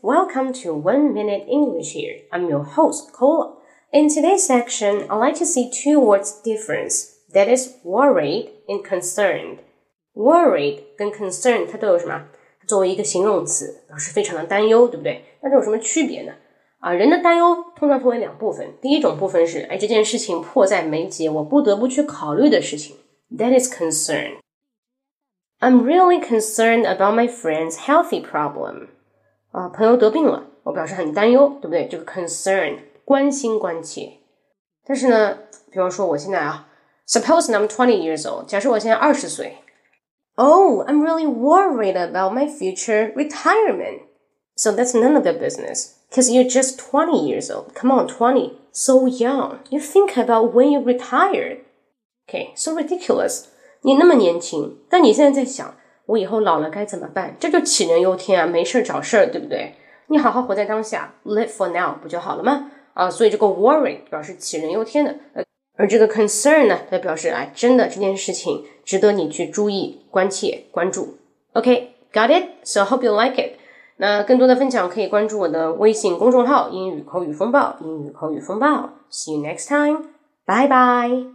Welcome to One Minute English here. I'm your host, Cola. In today's section, I'd like to see two words difference. That is worried and concerned. Worried 跟 concerned 它都有什么？作为一个形容词，表示非常的担忧，对不对？那这有什么区别呢？啊，人的担忧通常分为两部分。第一种部分是，哎，这件事情迫在眉睫，我不得不去考虑的事情。That is concern. I'm really concerned about my friend's healthy problem. 啊，朋友得病了，我表示很担忧，对不对？这个 concern 关心关切。但是呢，比方说我现在啊，suppose I'm twenty years old，假设我现在二十岁。Oh, I'm really worried about my future retirement. So that's none of your business. Because you're just 20 years old. Come on, 20. So young. You think about when you retired. Okay, so ridiculous. 你那么年轻，但你现在在想， 我以后老了该怎么办？这就杞人忧天啊，没事儿找事儿，对不对？你好好活在当下，live for now 不就好了吗？啊，所以这个 worry 表示杞人忧天的，而这个 concern 呢，它表示啊，真的这件事情值得你去注意、关切、关注。OK，got it？So hope you like it。那更多的分享可以关注我的微信公众号“英语口语风暴”，英语口语风暴。See you next time. Bye bye.